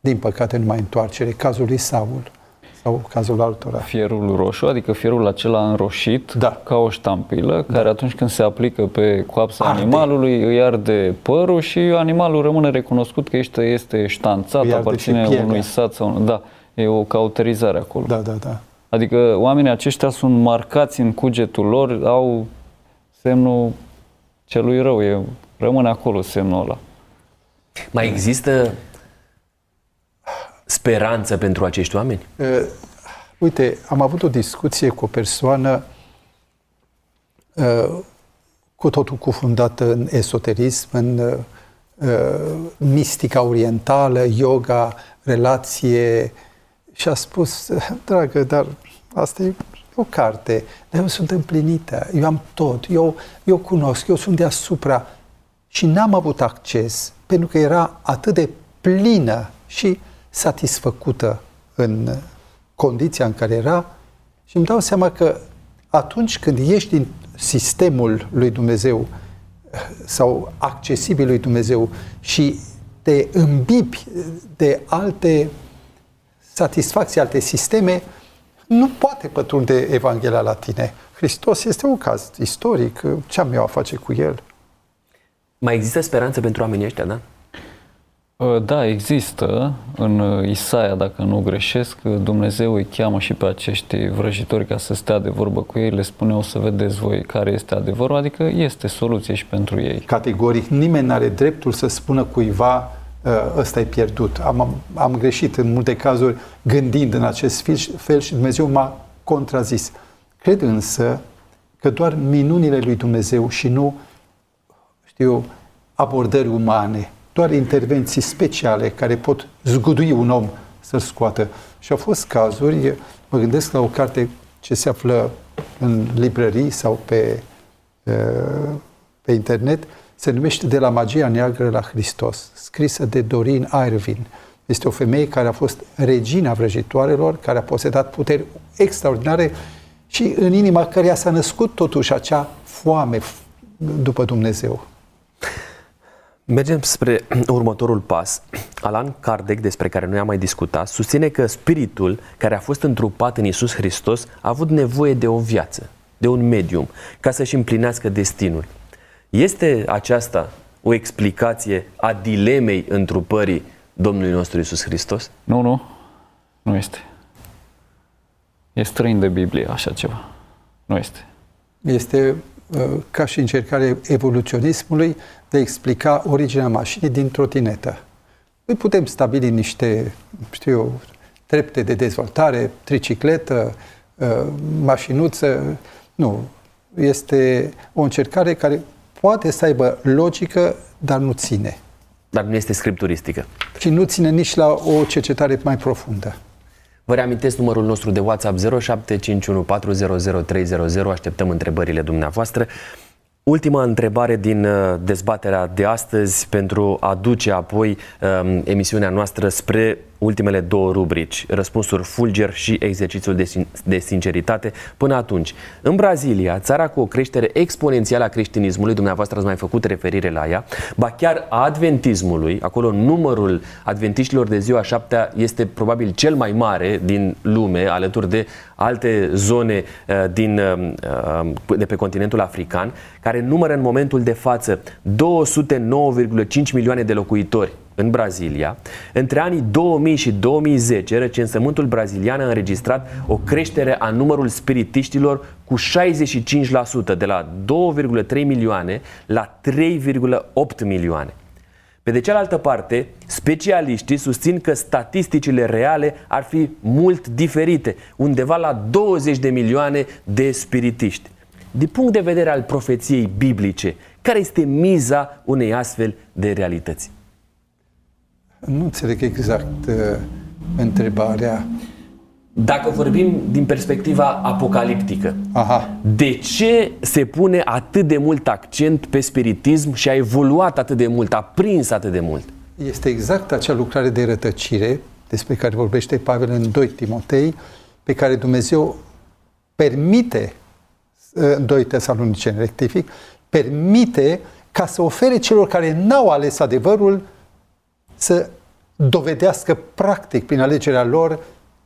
din păcate nu mai întoarcere. Cazul lui Saul sau cazul altora. Fierul roșu, adică fierul acela înroșit, da. ca o ștampilă, da. care atunci când se aplică pe coapsa arde. animalului, îi arde părul și animalul rămâne recunoscut că este, este ștanțat, aparține unui sat sau... Da, e o cauterizare acolo. Da, da, da. Adică oamenii aceștia sunt marcați în cugetul lor, au semnul celui rău, e, rămâne acolo semnul ăla. Mai există speranță pentru acești oameni? Uh, uite, am avut o discuție cu o persoană uh, cu totul cufundată în esoterism, în uh, mistica orientală, yoga, relație și a spus, dragă, dar asta e o carte, dar eu sunt împlinită, eu am tot, eu, eu cunosc, eu sunt deasupra și n-am avut acces pentru că era atât de plină și satisfăcută în condiția în care era și îmi dau seama că atunci când ești din sistemul lui Dumnezeu sau accesibil lui Dumnezeu și te îmbibi de alte satisfacții, alte sisteme, nu poate pătrunde Evanghelia la tine. Hristos este un caz istoric. Ce am eu a face cu el? Mai există speranță pentru oamenii ăștia, da? Uh, da, există. În uh, Isaia, dacă nu greșesc, uh, Dumnezeu îi cheamă și pe acești vrăjitori ca să stea de vorbă cu ei, le spune o să vedeți voi care este adevărul, adică este soluție și pentru ei. Categoric, nimeni nu are dreptul să spună cuiva ăsta e pierdut. Am, am greșit în multe cazuri gândind în acest fel și Dumnezeu m-a contrazis. Cred însă că doar minunile lui Dumnezeu și nu, știu, abordări umane, doar intervenții speciale care pot zgudui un om să-l scoată. Și au fost cazuri, mă gândesc la o carte ce se află în librării sau pe, pe internet, se numește De la magia neagră la Hristos, scrisă de Dorin Irvin. Este o femeie care a fost regina vrăjitoarelor, care a posedat puteri extraordinare și în inima căreia s-a născut totuși acea foame după Dumnezeu. Mergem spre următorul pas. Alan Kardec, despre care noi am mai discutat, susține că spiritul care a fost întrupat în Isus Hristos a avut nevoie de o viață, de un medium, ca să-și împlinească destinul. Este aceasta o explicație a dilemei întrupării Domnului nostru Isus Hristos? Nu, nu. Nu este. E străin de Biblie așa ceva. Nu este. Este uh, ca și încercare evoluționismului de a explica originea mașinii din trotinetă. Noi putem stabili niște, știu eu, trepte de dezvoltare, tricicletă, uh, mașinuță. Nu. Este o încercare care poate să aibă logică, dar nu ține. Dar nu este scripturistică. Și nu ține nici la o cercetare mai profundă. Vă reamintesc numărul nostru de WhatsApp 0751400300. Așteptăm întrebările dumneavoastră. Ultima întrebare din uh, dezbaterea de astăzi pentru a duce apoi um, emisiunea noastră spre ultimele două rubrici, răspunsuri fulger și exercițiul de, sin- de sinceritate. Până atunci, în Brazilia, țara cu o creștere exponențială a creștinismului, dumneavoastră ați mai făcut referire la ea, ba chiar a adventismului, acolo numărul adventiștilor de ziua șaptea este probabil cel mai mare din lume, alături de alte zone uh, din, uh, uh de pe continentul african, care numără în momentul de față 209,5 milioane de locuitori în Brazilia. Între anii 2000 și 2010, recensământul brazilian a înregistrat o creștere a numărul spiritiștilor cu 65%, de la 2,3 milioane la 3,8 milioane. Pe de cealaltă parte, specialiștii susțin că statisticile reale ar fi mult diferite, undeva la 20 de milioane de spiritiști. Din punct de vedere al profeției biblice, care este miza unei astfel de realități? Nu înțeleg exact uh, întrebarea. Dacă vorbim din perspectiva apocaliptică, Aha. de ce se pune atât de mult accent pe spiritism și a evoluat atât de mult, a prins atât de mult? Este exact acea lucrare de rătăcire despre care vorbește Pavel în 2 Timotei, pe care Dumnezeu permite, în 2 Tesaloniceni rectific, permite ca să ofere celor care n-au ales adevărul să dovedească practic prin alegerea lor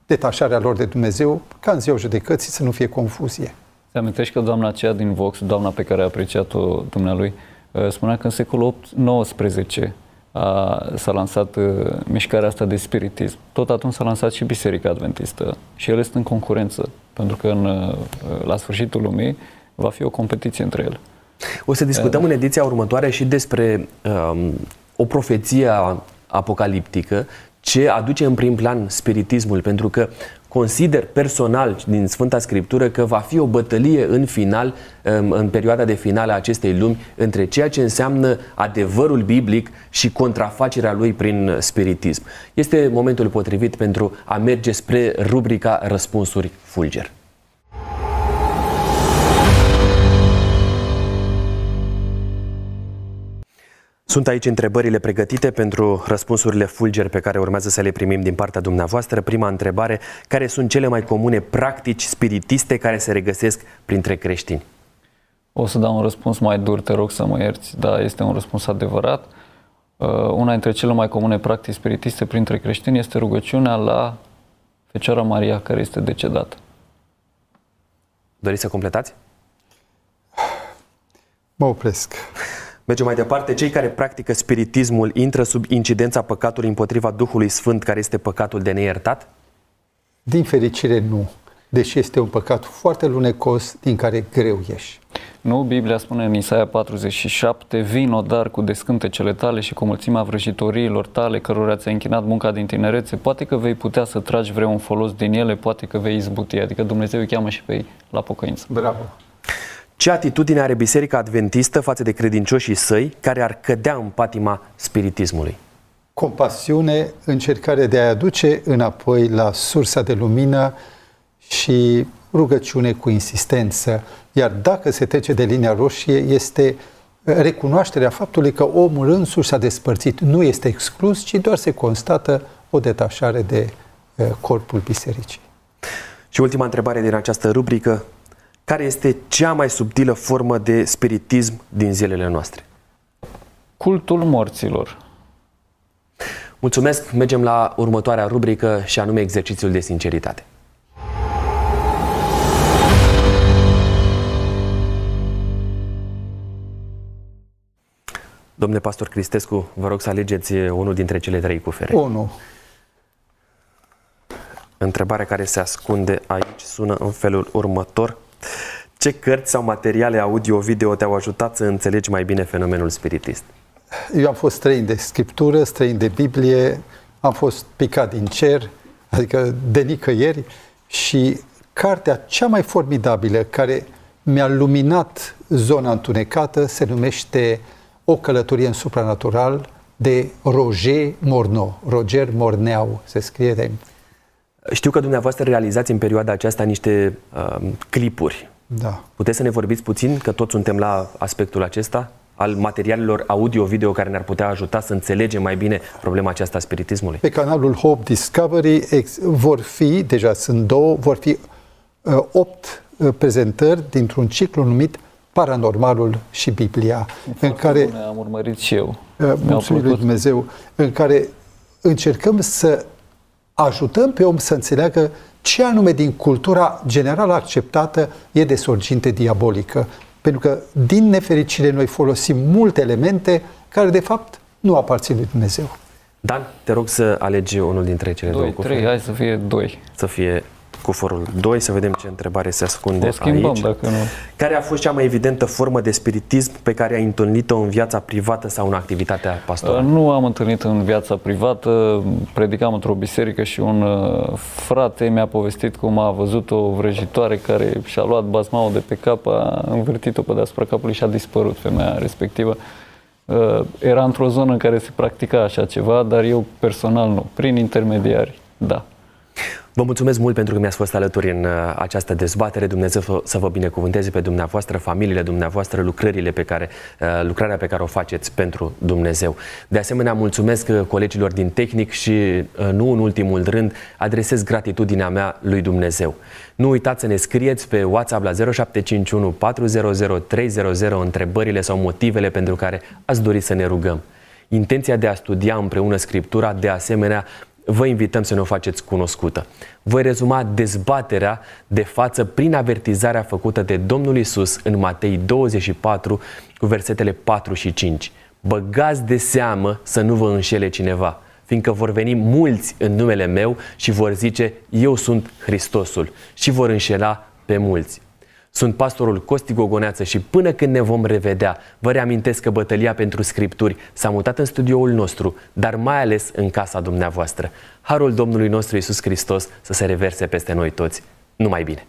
detașarea lor de Dumnezeu, ca în ziua judecății să nu fie confuzie. Se amintești că doamna aceea din Vox, doamna pe care a apreciat-o dumnealui, uh, spunea că în secolul 19 a, s-a lansat uh, mișcarea asta de spiritism. Tot atunci s-a lansat și Biserica Adventistă și ele sunt în concurență, pentru că în, uh, la sfârșitul lumii va fi o competiție între ele. O să discutăm în ediția următoare și despre um, o profeție a apocaliptică ce aduce în prim plan spiritismul, pentru că consider personal din Sfânta Scriptură că va fi o bătălie în final, în perioada de finală a acestei lumi, între ceea ce înseamnă adevărul biblic și contrafacerea lui prin spiritism. Este momentul potrivit pentru a merge spre rubrica Răspunsuri Fulger. Sunt aici întrebările pregătite pentru răspunsurile fulger pe care urmează să le primim din partea dumneavoastră. Prima întrebare, care sunt cele mai comune practici spiritiste care se regăsesc printre creștini? O să dau un răspuns mai dur, te rog să mă ierți, dar este un răspuns adevărat. Uh, una dintre cele mai comune practici spiritiste printre creștini este rugăciunea la Fecioara Maria care este decedată. Doriți să completați? Mă opresc. Mergem mai departe. Cei care practică spiritismul intră sub incidența păcatului împotriva Duhului Sfânt, care este păcatul de neiertat? Din fericire, nu. Deși este un păcat foarte lunecos din care greu ieși. Nu, Biblia spune în Isaia 47, vino dar cu descântecele tale și cu mulțimea vrăjitoriilor tale, cărora ți-a închinat munca din tinerețe, poate că vei putea să tragi vreun folos din ele, poate că vei izbuti, adică Dumnezeu îi cheamă și pe ei la pocăință. Bravo! Ce atitudine are Biserica Adventistă față de credincioșii săi care ar cădea în patima spiritismului? Compasiune, încercare de a aduce înapoi la sursa de lumină și rugăciune cu insistență. Iar dacă se trece de linia roșie, este recunoașterea faptului că omul însuși s-a despărțit. Nu este exclus, ci doar se constată o detașare de eh, corpul bisericii. Și ultima întrebare din această rubrică. Care este cea mai subtilă formă de spiritism din zilele noastre? Cultul morților. Mulțumesc, mergem la următoarea rubrică și anume exercițiul de sinceritate. Domnule pastor Cristescu, vă rog să alegeți unul dintre cele trei cufere. Unu. Întrebarea care se ascunde aici sună în felul următor. Ce cărți sau materiale audio-video te-au ajutat să înțelegi mai bine fenomenul spiritist? Eu am fost străin de scriptură, străin de Biblie, am fost picat din cer, adică de nicăieri și cartea cea mai formidabilă care mi-a luminat zona întunecată se numește O călătorie în supranatural de Roger Morneau. Roger Morneau se scrie de... Știu că dumneavoastră realizați în perioada aceasta niște uh, clipuri. Da. Puteți să ne vorbiți puțin, că toți suntem la aspectul acesta? al materialelor audio-video care ne-ar putea ajuta să înțelegem mai bine problema aceasta a spiritismului? Pe canalul Hope Discovery ex- vor fi, deja sunt două, vor fi uh, opt uh, prezentări dintr-un ciclu numit Paranormalul și Biblia, Foarte în care bune, am urmărit și eu. Uh, mulțumim lui Dumnezeu, în care încercăm să ajutăm pe om să înțeleagă ce anume din cultura general acceptată e de sorginte diabolică. Pentru că, din nefericire, noi folosim multe elemente care, de fapt, nu aparțin lui Dumnezeu. Dan, te rog să alegi unul dintre cele Doi, două cufere. trei, hai să fie doi. Să fie cuforul 2, să vedem ce întrebare se ascunde O schimbăm aici. dacă nu. Care a fost cea mai evidentă formă de spiritism pe care ai întâlnit-o în viața privată sau în activitatea pastorală? Nu am întâlnit în viața privată, predicam într-o biserică și un uh, frate mi-a povestit cum a văzut o vrăjitoare care și-a luat basmaul de pe cap, a învârtit-o pe deasupra capului și a dispărut femeia respectivă. Uh, Era într-o zonă în care se practica așa ceva, dar eu personal nu, prin intermediari, da. Vă mulțumesc mult pentru că mi-ați fost alături în uh, această dezbatere. Dumnezeu să- să vă binecuvânteze pe dumneavoastră, familiile dumneavoastră, lucrările pe care, uh, lucrarea pe care o faceți pentru Dumnezeu. De asemenea, mulțumesc uh, colegilor din tehnic și, uh, nu în ultimul rând, adresez gratitudinea mea lui Dumnezeu. Nu uitați să ne scrieți pe WhatsApp la 0751 400 300 întrebările sau motivele pentru care ați dori să ne rugăm. Intenția de a studia împreună Scriptura, de asemenea, vă invităm să ne o faceți cunoscută. Voi rezuma dezbaterea de față prin avertizarea făcută de Domnul Isus în Matei 24 cu versetele 4 și 5. Băgați de seamă să nu vă înșele cineva, fiindcă vor veni mulți în numele meu și vor zice, eu sunt Hristosul și vor înșela pe mulți. Sunt pastorul Costi Gogoneață și până când ne vom revedea, vă reamintesc că bătălia pentru scripturi s-a mutat în studioul nostru, dar mai ales în casa dumneavoastră. Harul Domnului nostru Isus Hristos să se reverse peste noi toți. Numai bine!